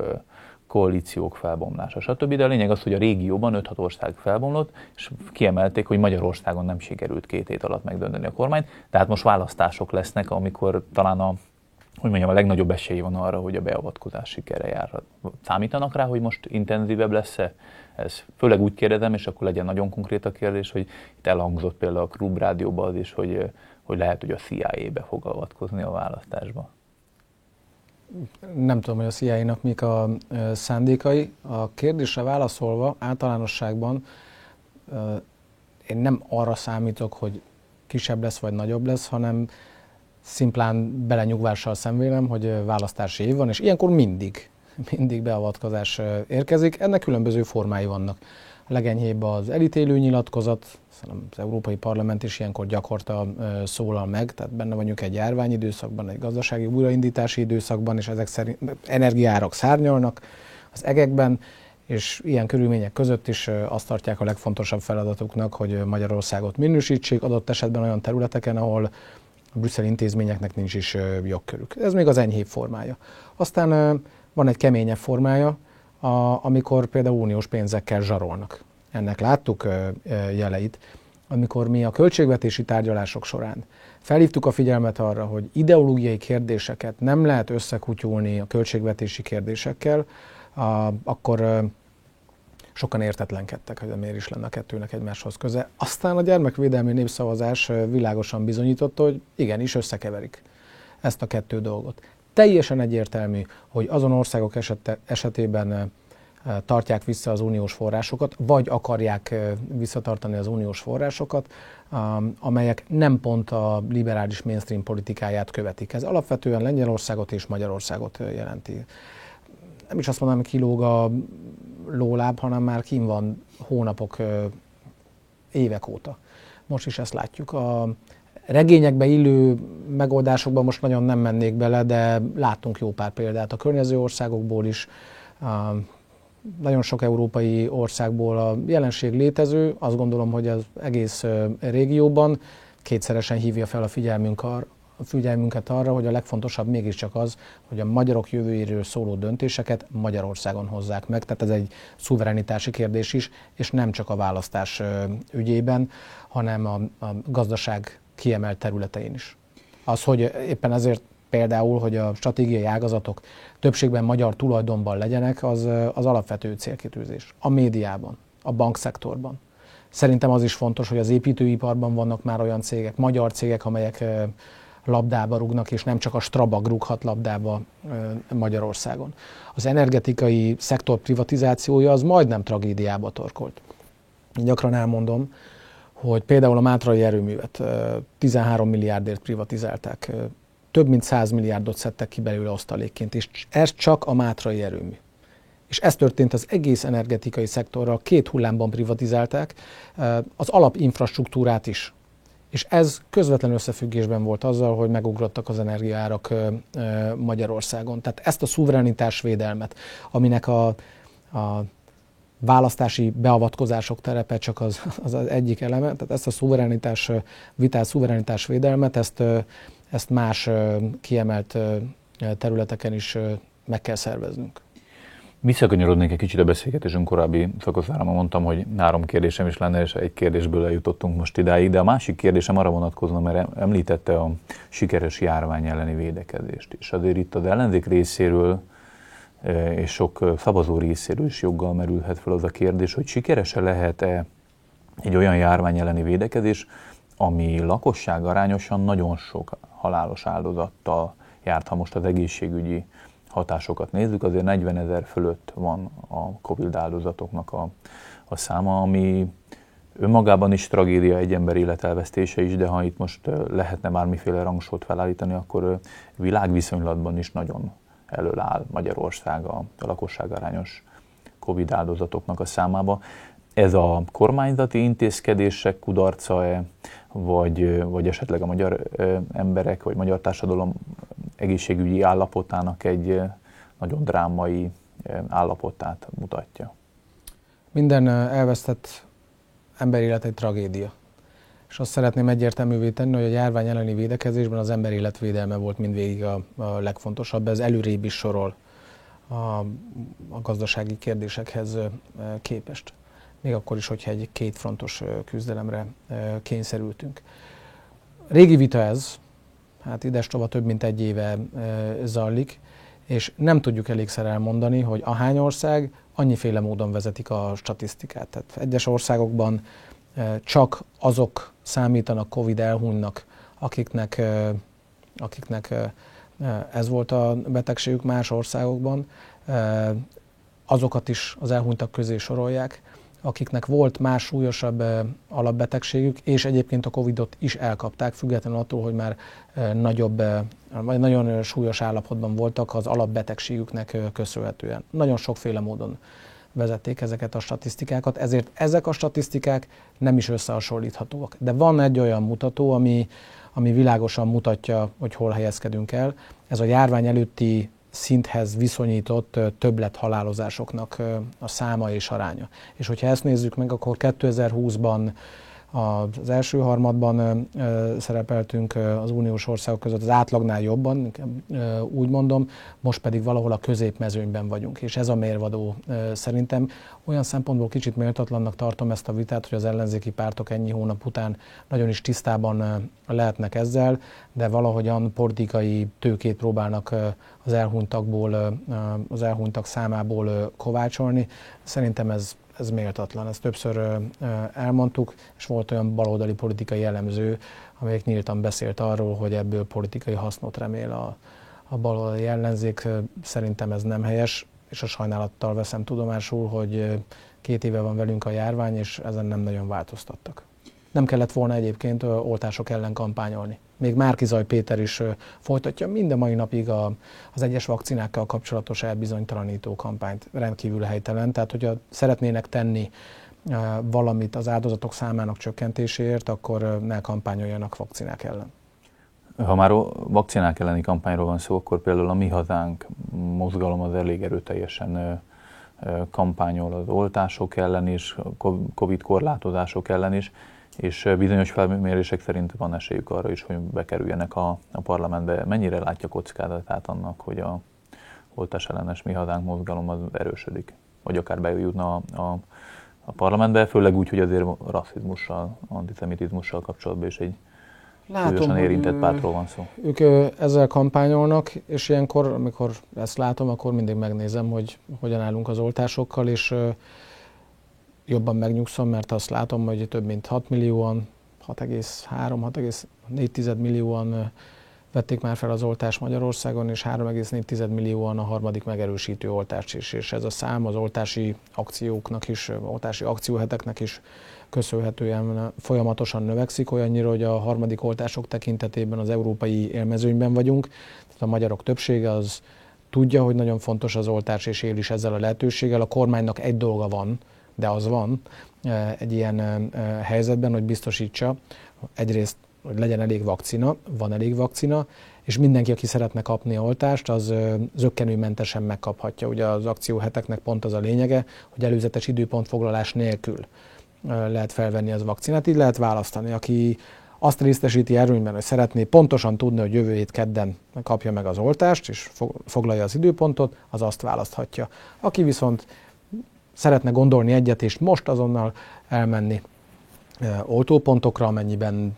koalíciók felbomlása, stb. De a lényeg az, hogy a régióban 5-6 ország felbomlott, és kiemelték, hogy Magyarországon nem sikerült két hét alatt megdönteni a kormányt. Tehát most választások lesznek, amikor talán a hogy mondjam, a legnagyobb esély van arra, hogy a beavatkozás sikere járhat. Számítanak rá, hogy most intenzívebb lesz-e? Ez főleg úgy kérdezem, és akkor legyen nagyon konkrét a kérdés, hogy itt elhangzott például a Klub Rádióban az is, hogy, hogy lehet, hogy a CIA-be fog avatkozni a választásba. Nem tudom, hogy a CIA-nak mik a szándékai. A kérdésre válaszolva általánosságban én nem arra számítok, hogy kisebb lesz vagy nagyobb lesz, hanem szimplán belenyugvással szemlélem, hogy választási év van, és ilyenkor mindig, mindig beavatkozás érkezik. Ennek különböző formái vannak. A legenyhébb az elítélő nyilatkozat, az Európai Parlament is ilyenkor gyakorta szólal meg, tehát benne vagyunk egy járványidőszakban, egy gazdasági újraindítási időszakban, és ezek szerint energiárak szárnyalnak az egekben, és ilyen körülmények között is azt tartják a legfontosabb feladatuknak, hogy Magyarországot minősítsék, adott esetben olyan területeken, ahol brüsszeli intézményeknek nincs is jogkörük. Ez még az enyhébb formája. Aztán van egy keményebb formája, amikor például uniós pénzekkel zsarolnak. Ennek láttuk jeleit, amikor mi a költségvetési tárgyalások során felhívtuk a figyelmet arra, hogy ideológiai kérdéseket nem lehet összekutyulni a költségvetési kérdésekkel, akkor sokan értetlenkedtek, hogy miért is lenne a kettőnek egymáshoz köze. Aztán a gyermekvédelmi népszavazás világosan bizonyította, hogy igenis összekeverik ezt a kettő dolgot. Teljesen egyértelmű, hogy azon országok esete, esetében tartják vissza az uniós forrásokat, vagy akarják visszatartani az uniós forrásokat, amelyek nem pont a liberális mainstream politikáját követik. Ez alapvetően Lengyelországot és Magyarországot jelenti. Nem is azt mondanám, hogy kilóg a lóláb, hanem már kim van hónapok, évek óta. Most is ezt látjuk. A regényekbe illő megoldásokban most nagyon nem mennék bele, de láttunk jó pár példát a környező országokból is. Nagyon sok európai országból a jelenség létező, azt gondolom, hogy az egész régióban kétszeresen hívja fel a figyelmünk a figyelmünket arra, hogy a legfontosabb mégiscsak az, hogy a magyarok jövőjéről szóló döntéseket Magyarországon hozzák meg. Tehát ez egy szuverenitási kérdés is, és nem csak a választás ügyében, hanem a, a gazdaság kiemelt területein is. Az, hogy éppen ezért például, hogy a stratégiai ágazatok többségben magyar tulajdonban legyenek, az, az alapvető célkitűzés. A médiában, a bankszektorban, Szerintem az is fontos, hogy az építőiparban vannak már olyan cégek, magyar cégek, amelyek labdába rúgnak, és nem csak a Strabag rúghat labdába Magyarországon. Az energetikai szektor privatizációja az majdnem tragédiába torkolt. Gyakran elmondom, hogy például a Mátrai erőművet 13 milliárdért privatizálták, több mint 100 milliárdot szedtek ki belőle osztalékként, és ez csak a Mátrai erőmű. És ez történt az egész energetikai szektorral, két hullámban privatizálták, az alapinfrastruktúrát is. És ez közvetlen összefüggésben volt azzal, hogy megugrottak az energiaárak Magyarországon. Tehát ezt a szuverenitás védelmet, aminek a, a választási beavatkozások terepe csak az, <laughs> az, az egyik eleme, tehát ezt a szuverenitás, vitál szuverenitás védelmet, ezt, ezt más kiemelt területeken is meg kell szerveznünk. Visszakanyarodnék egy kicsit a beszélgetésünk korábbi szakaszára, mondtam, hogy három kérdésem is lenne, és egy kérdésből eljutottunk most idáig, de a másik kérdésem arra vonatkozna, mert említette a sikeres járvány elleni védekezést. És azért itt az ellenzék részéről e, és sok szavazó részéről is joggal merülhet fel az a kérdés, hogy sikerese lehet-e egy olyan járvány elleni védekezés, ami lakosság arányosan nagyon sok halálos áldozattal járt, ha most az egészségügyi hatásokat nézzük, azért 40 ezer fölött van a Covid áldozatoknak a, a száma, ami önmagában is tragédia egy ember életelvesztése is, de ha itt most lehetne bármiféle rangsort felállítani, akkor világviszonylatban is nagyon elől áll Magyarország a, a lakosság arányos Covid áldozatoknak a számába. Ez a kormányzati intézkedések kudarca-e, vagy, vagy esetleg a magyar emberek, vagy magyar társadalom egészségügyi állapotának egy nagyon drámai állapotát mutatja. Minden elvesztett élet egy tragédia. És azt szeretném egyértelművé tenni, hogy a járvány elleni védekezésben az ember életvédelme volt mindvégig a, a legfontosabb. Ez előrébb is sorol a, a gazdasági kérdésekhez képest. Még akkor is, hogyha egy kétfrontos küzdelemre kényszerültünk. Régi vita ez, hát idestova több mint egy éve zajlik, és nem tudjuk elégszer elmondani, hogy ahány ország annyiféle módon vezetik a statisztikát. Tehát egyes országokban csak azok számítanak Covid elhunynak, akiknek, akiknek ez volt a betegségük más országokban, azokat is az elhunytak közé sorolják, akiknek volt más súlyosabb alapbetegségük, és egyébként a Covidot is elkapták, függetlenül attól, hogy már nagyobb, vagy nagyon súlyos állapotban voltak az alapbetegségüknek köszönhetően. Nagyon sokféle módon vezették ezeket a statisztikákat, ezért ezek a statisztikák nem is összehasonlíthatóak. De van egy olyan mutató, ami, ami világosan mutatja, hogy hol helyezkedünk el. Ez a járvány előtti szinthez viszonyított többlet halálozásoknak a száma és aránya. És hogyha ezt nézzük meg, akkor 2020-ban az első harmadban szerepeltünk az uniós országok között az átlagnál jobban, úgy mondom, most pedig valahol a középmezőnyben vagyunk, és ez a mérvadó szerintem. Olyan szempontból kicsit méltatlannak tartom ezt a vitát, hogy az ellenzéki pártok ennyi hónap után nagyon is tisztában lehetnek ezzel, de valahogyan politikai tőkét próbálnak az elhunytakból, az elhunytak számából kovácsolni. Szerintem ez ez méltatlan. Ezt többször elmondtuk, és volt olyan baloldali politikai elemző, amelyik nyíltan beszélt arról, hogy ebből politikai hasznot remél a, a baloldali ellenzék. Szerintem ez nem helyes, és a sajnálattal veszem tudomásul, hogy két éve van velünk a járvány, és ezen nem nagyon változtattak. Nem kellett volna egyébként oltások ellen kampányolni. Még Márkizaj Péter is folytatja minden mai napig a, az egyes vakcinákkal kapcsolatos elbizonytalanító kampányt. Rendkívül helytelen. Tehát, hogyha szeretnének tenni valamit az áldozatok számának csökkentéséért, akkor ne kampányoljanak vakcinák ellen. Ha már vakcinák elleni kampányról van szó, akkor például a Mi Hazánk mozgalom az elég erőteljesen kampányol az oltások ellen is, Covid korlátozások ellen is és bizonyos felmérések szerint van esélyük arra is, hogy bekerüljenek a, a parlamentbe. Mennyire látja kockázatát annak, hogy a oltás ellenes mi hazánk mozgalom az erősödik, vagy akár bejutna a, a, a parlamentbe, főleg úgy, hogy azért rasszizmussal, antiszemitizmussal kapcsolatban is egy Látom, érintett pártról van szó. Ők ezzel kampányolnak, és ilyenkor, amikor ezt látom, akkor mindig megnézem, hogy hogyan állunk az oltásokkal, és jobban megnyugszom, mert azt látom, hogy több mint 6 millióan, 6,3-6,4 millióan vették már fel az oltást Magyarországon, és 3,4 millióan a harmadik megerősítő oltást is. És ez a szám az oltási akcióknak is, oltási akcióheteknek is köszönhetően folyamatosan növekszik, olyannyira, hogy a harmadik oltások tekintetében az európai élmezőnyben vagyunk. Tehát a magyarok többsége az tudja, hogy nagyon fontos az oltás, és él is ezzel a lehetőséggel. A kormánynak egy dolga van, de az van egy ilyen helyzetben, hogy biztosítsa egyrészt, hogy legyen elég vakcina, van elég vakcina, és mindenki, aki szeretne kapni oltást, az zöggenőmentesen megkaphatja. Ugye az akcióheteknek pont az a lényege, hogy előzetes időpontfoglalás nélkül lehet felvenni az vakcinát, így lehet választani. Aki azt részesíti erőnyben, hogy szeretné pontosan tudni, hogy jövő hét kedden kapja meg az oltást, és foglalja az időpontot, az azt választhatja. Aki viszont szeretne gondolni egyet, és most azonnal elmenni oltópontokra, amennyiben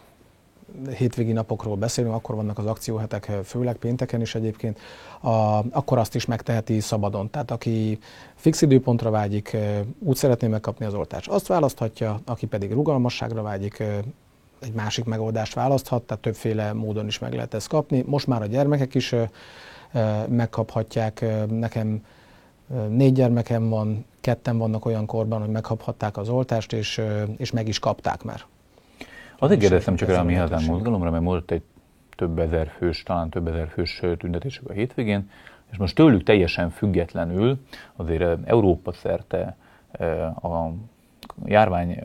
hétvégi napokról beszélünk, akkor vannak az akcióhetek, főleg pénteken is egyébként, a, akkor azt is megteheti szabadon. Tehát aki fix időpontra vágyik, úgy szeretné megkapni az oltást, azt választhatja, aki pedig rugalmasságra vágyik, egy másik megoldást választhat, tehát többféle módon is meg lehet ezt kapni. Most már a gyermekek is megkaphatják. Nekem négy gyermekem van, ketten vannak olyan korban, hogy megkaphatták az oltást, és, és meg is kapták már. Azért kérdeztem csak rá a Mihály mozgalomra, mert volt egy több ezer fős, talán több ezer fős tüntetések a hétvégén, és most tőlük teljesen függetlenül azért Európa szerte a járvány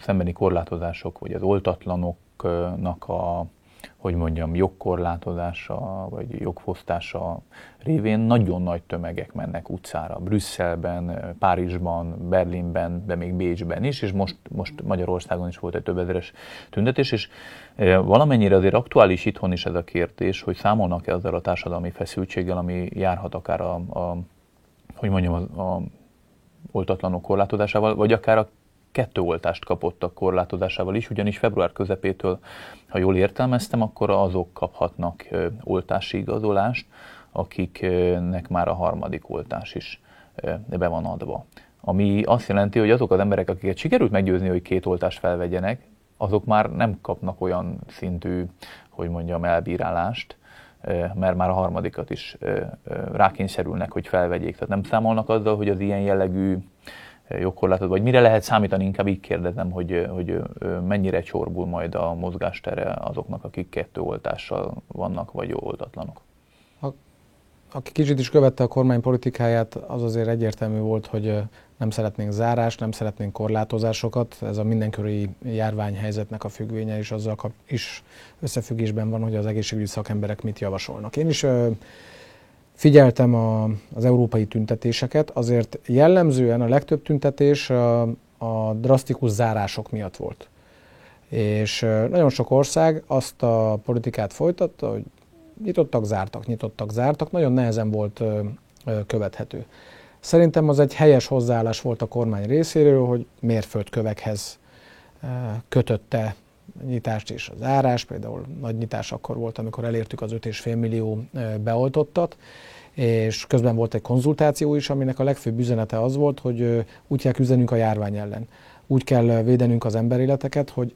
szembeni korlátozások, vagy az oltatlanoknak a hogy mondjam, jogkorlátozása vagy jogfosztása révén nagyon nagy tömegek mennek utcára. Brüsszelben, Párizsban, Berlinben, de még Bécsben is, és most, most Magyarországon is volt egy több ezeres tüntetés, és e, valamennyire azért aktuális itthon is ez a kérdés, hogy számolnak-e azzal a társadalmi feszültséggel, ami járhat akár a, a hogy mondjam, a, a oltatlanok korlátozásával, vagy akár a kettő oltást kapott a korlátozásával is, ugyanis február közepétől, ha jól értelmeztem, akkor azok kaphatnak oltási igazolást, akiknek már a harmadik oltás is be van adva. Ami azt jelenti, hogy azok az emberek, akiket sikerült meggyőzni, hogy két oltást felvegyenek, azok már nem kapnak olyan szintű, hogy mondjam, elbírálást, mert már a harmadikat is rákényszerülnek, hogy felvegyék. Tehát nem számolnak azzal, hogy az ilyen jellegű jogkorlátod, vagy mire lehet számítani, inkább így kérdezem, hogy, hogy mennyire csorbul majd a mozgástere azoknak, akik kettő oltással vannak, vagy oldatlanok. aki kicsit is követte a kormány politikáját, az azért egyértelmű volt, hogy nem szeretnénk zárást, nem szeretnénk korlátozásokat. Ez a mindenkori járványhelyzetnek a függvénye, és azzal is összefüggésben van, hogy az egészségügyi szakemberek mit javasolnak. Én is Figyeltem a, az európai tüntetéseket, azért jellemzően a legtöbb tüntetés a, a drasztikus zárások miatt volt. És nagyon sok ország azt a politikát folytatta, hogy nyitottak, zártak, nyitottak, zártak, nagyon nehezen volt követhető. Szerintem az egy helyes hozzáállás volt a kormány részéről, hogy mérföldkövekhez kötötte nyitást és az árás, például nagy nyitás akkor volt, amikor elértük az 5,5 millió beoltottat, és közben volt egy konzultáció is, aminek a legfőbb üzenete az volt, hogy úgy kell küzdenünk a járvány ellen. Úgy kell védenünk az emberéleteket, hogy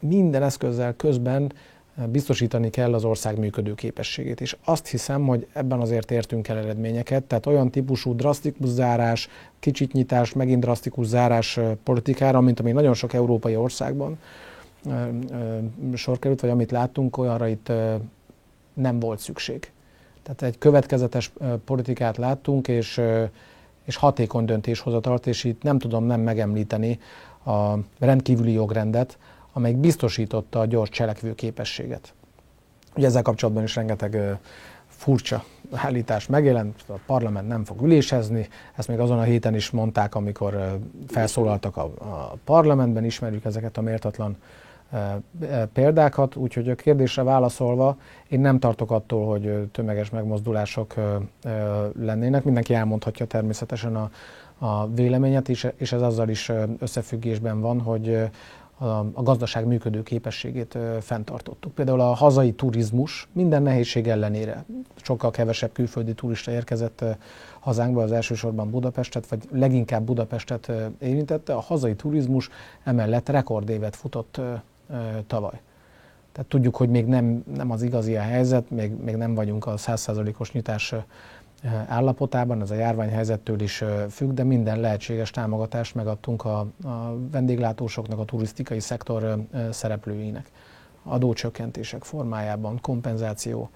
minden eszközzel közben biztosítani kell az ország működő képességét. És azt hiszem, hogy ebben azért értünk el eredményeket, tehát olyan típusú drasztikus zárás, kicsit nyitás, megint drasztikus zárás politikára, mint ami nagyon sok európai országban sor került, vagy amit láttunk, olyanra itt nem volt szükség. Tehát egy következetes politikát láttunk, és, és hatékony döntéshozatalt, és itt nem tudom nem megemlíteni a rendkívüli jogrendet, amelyik biztosította a gyors cselekvő képességet. Ugye ezzel kapcsolatban is rengeteg furcsa állítás megjelent, a parlament nem fog ülésezni, ezt még azon a héten is mondták, amikor felszólaltak a, a parlamentben, ismerjük ezeket a méltatlan példákat, úgyhogy a kérdésre válaszolva, én nem tartok attól, hogy tömeges megmozdulások lennének. Mindenki elmondhatja természetesen a, a véleményet, is, és ez azzal is összefüggésben van, hogy a gazdaság működő képességét fenntartottuk. Például a hazai turizmus minden nehézség ellenére sokkal kevesebb külföldi turista érkezett hazánkba, az elsősorban Budapestet, vagy leginkább Budapestet érintette. A hazai turizmus emellett rekordévet futott tavaly. Tehát tudjuk, hogy még nem, nem az igazi a helyzet, még, még nem vagyunk a 100%-os nyitás állapotában, ez a járványhelyzettől is függ, de minden lehetséges támogatást megadtunk a, a vendéglátósoknak, a turisztikai szektor szereplőinek. Adócsökkentések formájában, kompenzáció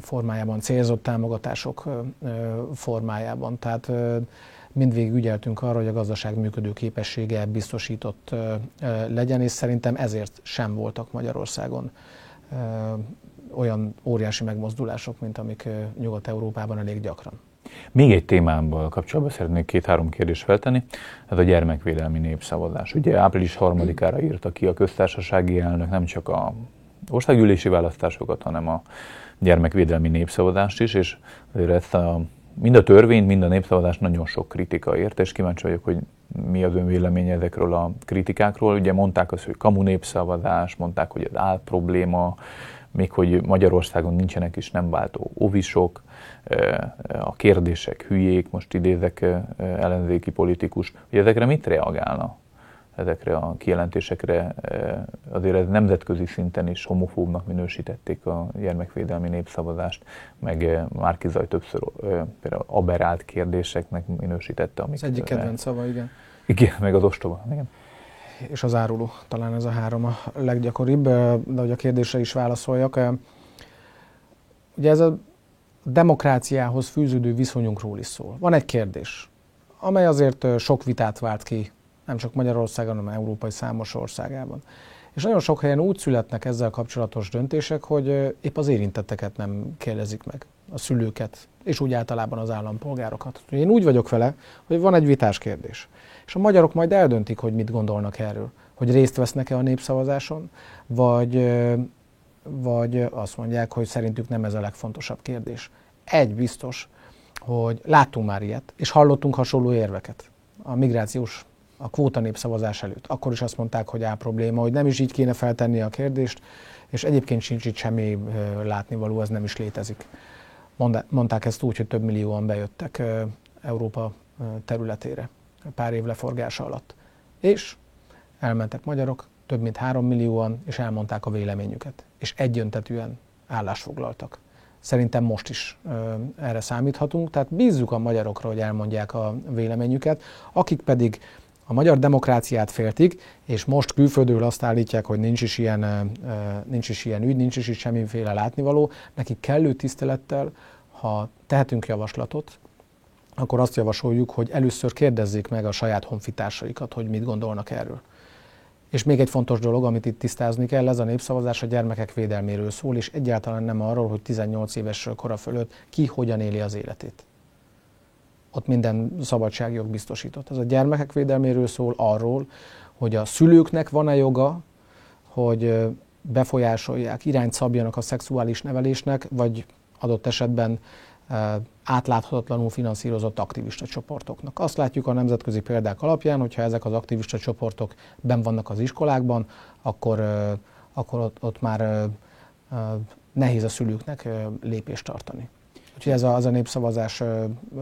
formájában, célzott támogatások formájában. Tehát mindvégig ügyeltünk arra, hogy a gazdaság működő képessége biztosított legyen, és szerintem ezért sem voltak Magyarországon olyan óriási megmozdulások, mint amik Nyugat-Európában elég gyakran. Még egy témámmal kapcsolatban szeretnék két-három kérdést feltenni, ez a gyermekvédelmi népszavazás. Ugye április harmadikára írta ki a köztársasági elnök nem csak a országgyűlési választásokat, hanem a gyermekvédelmi népszavazást is, és azért ezt a, mind a törvényt, mind a népszavazást nagyon sok kritika ért, és kíváncsi vagyok, hogy mi az ön véleménye ezekről a kritikákról. Ugye mondták azt, hogy kamu népszavazás, mondták, hogy ez áll probléma, még hogy Magyarországon nincsenek is nem váltó ovisok, a kérdések hülyék, most idézek ellenzéki politikus, hogy ezekre mit reagálna? Ezekre a kijelentésekre azért ez nemzetközi szinten is homofóbnak minősítették a gyermekvédelmi népszavazást, meg Márkizaj többször például aberált kérdéseknek minősítette. Amik, az egyik kedvenc szava, igen. Igen, meg az ostoba, igen és az áruló. Talán ez a három a leggyakoribb, de hogy a kérdésre is válaszoljak. Ugye ez a demokráciához fűződő viszonyunkról is szól. Van egy kérdés, amely azért sok vitát vált ki, nem csak Magyarországon, hanem európai számos országában. És nagyon sok helyen úgy születnek ezzel kapcsolatos döntések, hogy épp az érintetteket nem kérdezik meg, a szülőket, és úgy általában az állampolgárokat. Én úgy vagyok vele, hogy van egy vitás kérdés és a magyarok majd eldöntik, hogy mit gondolnak erről. Hogy részt vesznek-e a népszavazáson, vagy, vagy azt mondják, hogy szerintük nem ez a legfontosabb kérdés. Egy biztos, hogy láttunk már ilyet, és hallottunk hasonló érveket a migrációs, a kvóta népszavazás előtt. Akkor is azt mondták, hogy á probléma, hogy nem is így kéne feltenni a kérdést, és egyébként sincs itt semmi látnivaló, ez nem is létezik. Mondták ezt úgy, hogy több millióan bejöttek Európa területére pár év leforgása alatt. És elmentek magyarok, több mint három millióan, és elmondták a véleményüket. És egyöntetűen állásfoglaltak. Szerintem most is ö, erre számíthatunk, tehát bízzuk a magyarokra, hogy elmondják a véleményüket, akik pedig a magyar demokráciát féltik, és most külföldről azt állítják, hogy nincs is ilyen, nincs is ilyen ügy, nincs is itt semmiféle látnivaló, nekik kellő tisztelettel, ha tehetünk javaslatot, akkor azt javasoljuk, hogy először kérdezzék meg a saját honfitársaikat, hogy mit gondolnak erről. És még egy fontos dolog, amit itt tisztázni kell, ez a népszavazás a gyermekek védelméről szól, és egyáltalán nem arról, hogy 18 éves kora fölött ki hogyan éli az életét. Ott minden szabadságjog biztosított. Ez a gyermekek védelméről szól arról, hogy a szülőknek van-e joga, hogy befolyásolják, irányt szabjanak a szexuális nevelésnek, vagy adott esetben átláthatatlanul finanszírozott aktivista csoportoknak. Azt látjuk a nemzetközi példák alapján, hogyha ezek az aktivista csoportok ben vannak az iskolákban, akkor, akkor ott, ott már nehéz a szülőknek lépést tartani. Úgyhogy ez a, az a népszavazás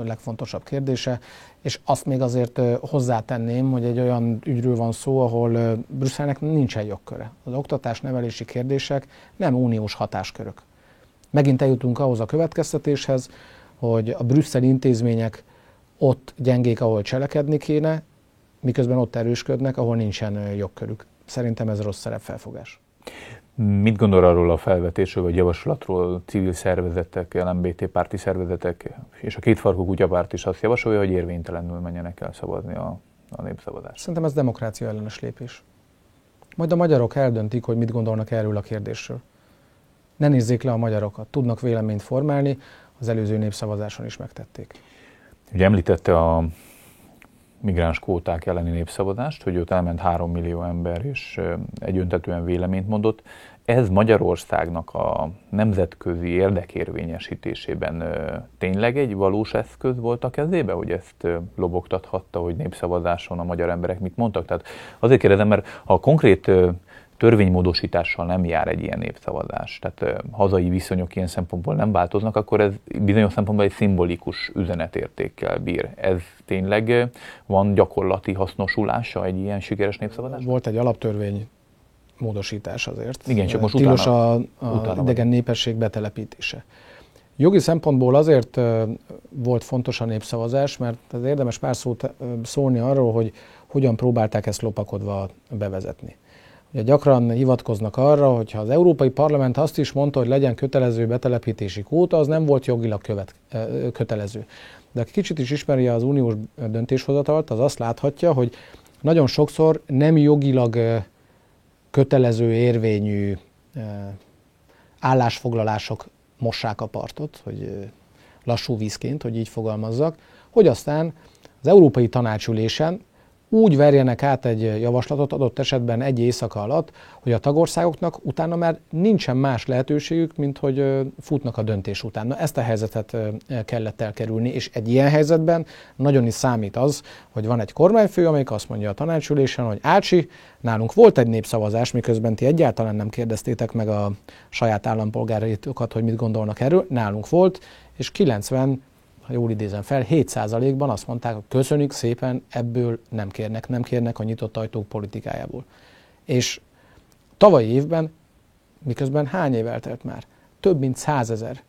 legfontosabb kérdése, és azt még azért hozzátenném, hogy egy olyan ügyről van szó, ahol Brüsszelnek nincsen jogköre. Az oktatás nevelési kérdések nem uniós hatáskörök. Megint eljutunk ahhoz a következtetéshez, hogy a brüsszeli intézmények ott gyengék, ahol cselekedni kéne, miközben ott erősködnek, ahol nincsen jogkörük. Szerintem ez rossz szerepfelfogás. Mit gondol arról a felvetésről vagy javaslatról civil szervezetek, LMBT párti szervezetek és a kétfarkú kutyapárt is azt javasolja, hogy érvénytelenül menjenek el szavazni a, a népszavazást? Szerintem ez demokrácia ellenes lépés. Majd a magyarok eldöntik, hogy mit gondolnak erről a kérdésről. Ne nézzék le a magyarokat, tudnak véleményt formálni, az előző népszavazáson is megtették. Ugye említette a migráns kvóták elleni népszavazást, hogy ott elment három millió ember, és egyöntetően véleményt mondott. ez Magyarországnak a nemzetközi érdekérvényesítésében tényleg egy valós eszköz volt a kezébe, hogy ezt lobogtathatta, hogy népszavazáson a magyar emberek mit mondtak? Tehát azért kérdezem, mert a konkrét törvénymódosítással nem jár egy ilyen népszavazás, tehát hazai viszonyok ilyen szempontból nem változnak, akkor ez bizonyos szempontból egy szimbolikus üzenetértékkel bír. Ez tényleg van gyakorlati hasznosulása egy ilyen sikeres népszavazás? Volt egy alaptörvény módosítás azért. Igen, csak most Tilos utána, a, a utána idegen népesség betelepítése. Jogi szempontból azért volt fontos a népszavazás, mert az érdemes pár szót szólni arról, hogy hogyan próbálták ezt lopakodva bevezetni. Ugye gyakran hivatkoznak arra, hogy ha az Európai Parlament azt is mondta, hogy legyen kötelező betelepítési kóta, az nem volt jogilag követ, kötelező. De aki kicsit is ismeri az uniós döntéshozatalt, az azt láthatja, hogy nagyon sokszor nem jogilag kötelező érvényű állásfoglalások mossák a partot, hogy lassú vízként, hogy így fogalmazzak, hogy aztán az Európai Tanácsülésen úgy verjenek át egy javaslatot adott esetben egy éjszaka alatt, hogy a tagországoknak utána már nincsen más lehetőségük, mint hogy futnak a döntés után. Na, ezt a helyzetet kellett elkerülni, és egy ilyen helyzetben nagyon is számít az, hogy van egy kormányfő, amelyik azt mondja a tanácsülésen, hogy Ácsi, nálunk volt egy népszavazás, miközben ti egyáltalán nem kérdeztétek meg a saját állampolgáraitokat, hogy mit gondolnak erről, nálunk volt, és 90 ha jól idézem fel, 7%-ban azt mondták, hogy köszönjük szépen, ebből nem kérnek, nem kérnek a nyitott ajtók politikájából. És tavalyi évben, miközben hány év eltelt már? Több mint százezer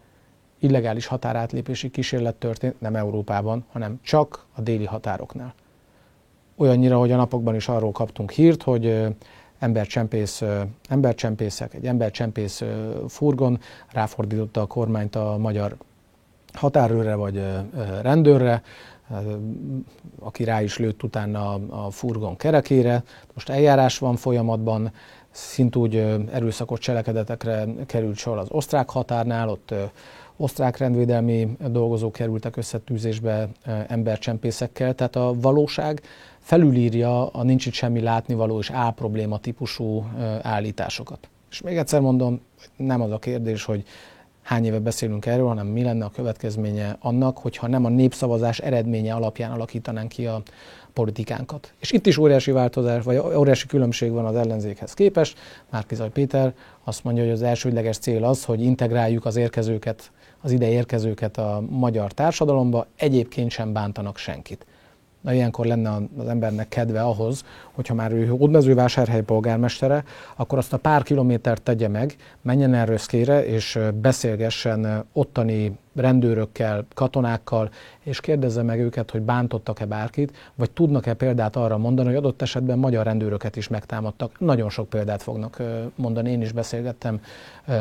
illegális határátlépési kísérlet történt, nem Európában, hanem csak a déli határoknál. Olyannyira, hogy a napokban is arról kaptunk hírt, hogy embercsempész, embercsempészek, egy embercsempész furgon ráfordította a kormányt a magyar határőrre vagy rendőrre, aki rá is lőtt utána a furgon kerekére. Most eljárás van folyamatban, szintúgy erőszakos cselekedetekre került sor az osztrák határnál, ott osztrák rendvédelmi dolgozók kerültek összetűzésbe embercsempészekkel, tehát a valóság felülírja a nincs itt semmi látnivaló és A probléma típusú állításokat. És még egyszer mondom, nem az a kérdés, hogy hány éve beszélünk erről, hanem mi lenne a következménye annak, hogyha nem a népszavazás eredménye alapján alakítanánk ki a politikánkat. És itt is óriási változás, vagy óriási különbség van az ellenzékhez képest. Márkizaj Péter azt mondja, hogy az elsődleges cél az, hogy integráljuk az érkezőket, az ide érkezőket a magyar társadalomba, egyébként sem bántanak senkit. Na ilyenkor lenne az embernek kedve ahhoz, hogyha már ő Hódmezővásárhely polgármestere, akkor azt a pár kilométert tegye meg, menjen el Röszkére, és beszélgessen ottani rendőrökkel, katonákkal, és kérdezze meg őket, hogy bántottak-e bárkit, vagy tudnak-e példát arra mondani, hogy adott esetben magyar rendőröket is megtámadtak. Nagyon sok példát fognak mondani, én is beszélgettem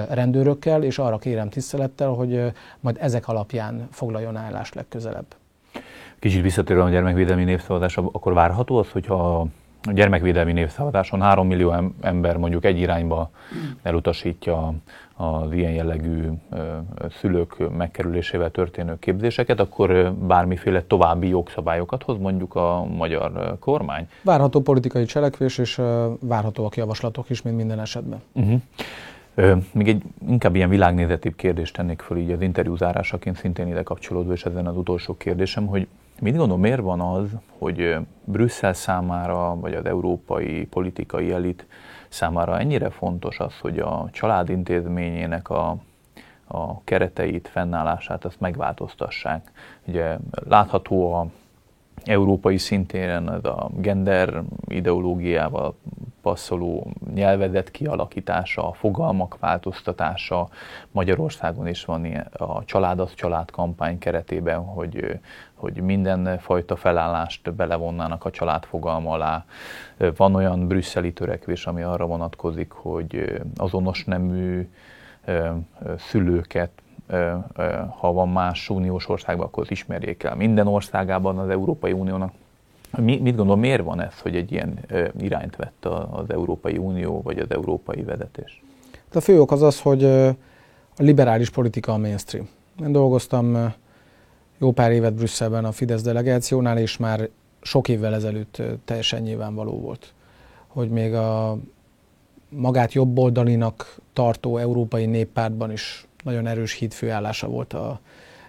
rendőrökkel, és arra kérem tisztelettel, hogy majd ezek alapján foglaljon állást legközelebb. Kicsit visszatérve a gyermekvédelmi népszavazás, akkor várható az, hogyha a gyermekvédelmi népszavazáson 3 millió ember mondjuk egy irányba elutasítja az ilyen jellegű szülők megkerülésével történő képzéseket, akkor bármiféle további jogszabályokat hoz mondjuk a magyar kormány? Várható politikai cselekvés, és várhatóak javaslatok is, mint minden esetben. Uh-huh. Még egy inkább ilyen világnézetibb kérdést tennék föl így az interjú zárásaként, szintén ide kapcsolódva, és ezen az utolsó kérdésem, hogy mit gondol, miért van az, hogy Brüsszel számára, vagy az európai politikai elit számára ennyire fontos az, hogy a család intézményének a, a kereteit, fennállását azt megváltoztassák. Ugye látható a európai szintéren ez a gender ideológiával passzoló nyelvezet kialakítása, a fogalmak változtatása. Magyarországon is van a Család az Család kampány keretében, hogy, hogy minden fajta felállást belevonnának a család fogalma alá. Van olyan brüsszeli törekvés, ami arra vonatkozik, hogy azonos nemű szülőket ha van más uniós országban, akkor ismerjék el. Minden országában az Európai Uniónak mi, mit gondol, miért van ez, hogy egy ilyen irányt vett az Európai Unió vagy az európai vezetés? A fő ok az az, hogy a liberális politika a mainstream. Én dolgoztam jó pár évet Brüsszelben a Fidesz delegációnál, és már sok évvel ezelőtt teljesen nyilvánvaló volt, hogy még a magát jobboldalinak tartó európai néppártban is nagyon erős hídfőállása volt a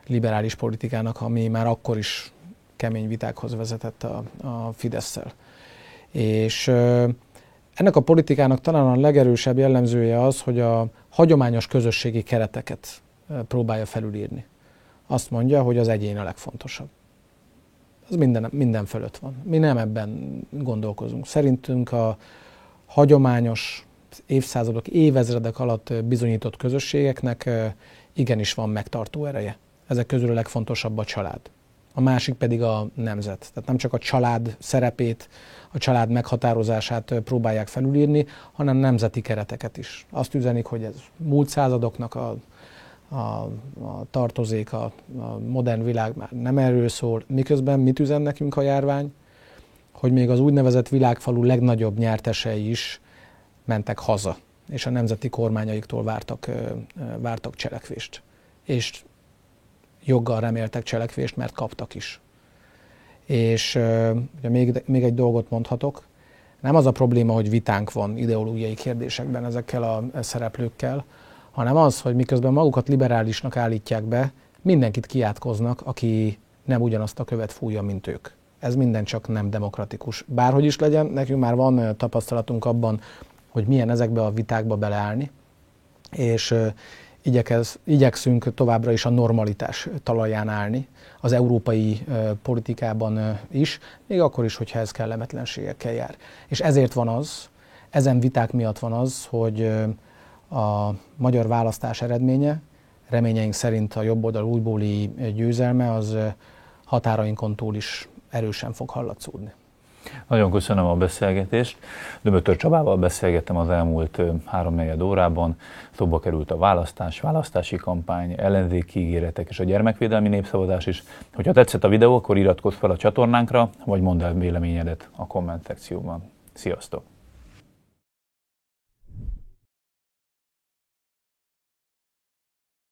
liberális politikának, ami már akkor is kemény vitákhoz vezetett a, a Fidesz-szel. És ennek a politikának talán a legerősebb jellemzője az, hogy a hagyományos közösségi kereteket próbálja felülírni. Azt mondja, hogy az egyén a legfontosabb. Ez minden, minden fölött van. Mi nem ebben gondolkozunk. Szerintünk a hagyományos évszázadok, évezredek alatt bizonyított közösségeknek igenis van megtartó ereje. Ezek közül a legfontosabb a család. A másik pedig a nemzet. Tehát nem csak a család szerepét, a család meghatározását próbálják felülírni, hanem nemzeti kereteket is. Azt üzenik, hogy ez múlt századoknak a, a, a tartozék, a, a modern világ már nem erről szól. Miközben mit üzen nekünk a járvány? Hogy még az úgynevezett világfalu legnagyobb nyertesei is mentek haza, és a nemzeti kormányaiktól vártak, vártak cselekvést. És joggal reméltek cselekvést, mert kaptak is. És ugye még, még egy dolgot mondhatok, nem az a probléma, hogy vitánk van ideológiai kérdésekben ezekkel a szereplőkkel, hanem az, hogy miközben magukat liberálisnak állítják be, mindenkit kiátkoznak, aki nem ugyanazt a követ fújja, mint ők. Ez minden csak nem demokratikus. Bárhogy is legyen, nekünk már van tapasztalatunk abban, hogy milyen ezekbe a vitákba beleállni, és igyekez, igyekszünk továbbra is a normalitás talaján állni, az európai politikában is, még akkor is, hogyha ez kellemetlenségekkel jár. És ezért van az, ezen viták miatt van az, hogy a magyar választás eredménye, reményeink szerint a jobboldal újbóli győzelme, az határainkon túl is erősen fog hallatszódni. Nagyon köszönöm a beszélgetést. Dömötör Csabával beszélgettem az elmúlt három órában. Szóba került a választás, választási kampány, ellenzéki ígéretek és a gyermekvédelmi népszavazás is. Hogyha tetszett a videó, akkor iratkozz fel a csatornánkra, vagy mondd el véleményedet a komment szekcióban. Sziasztok!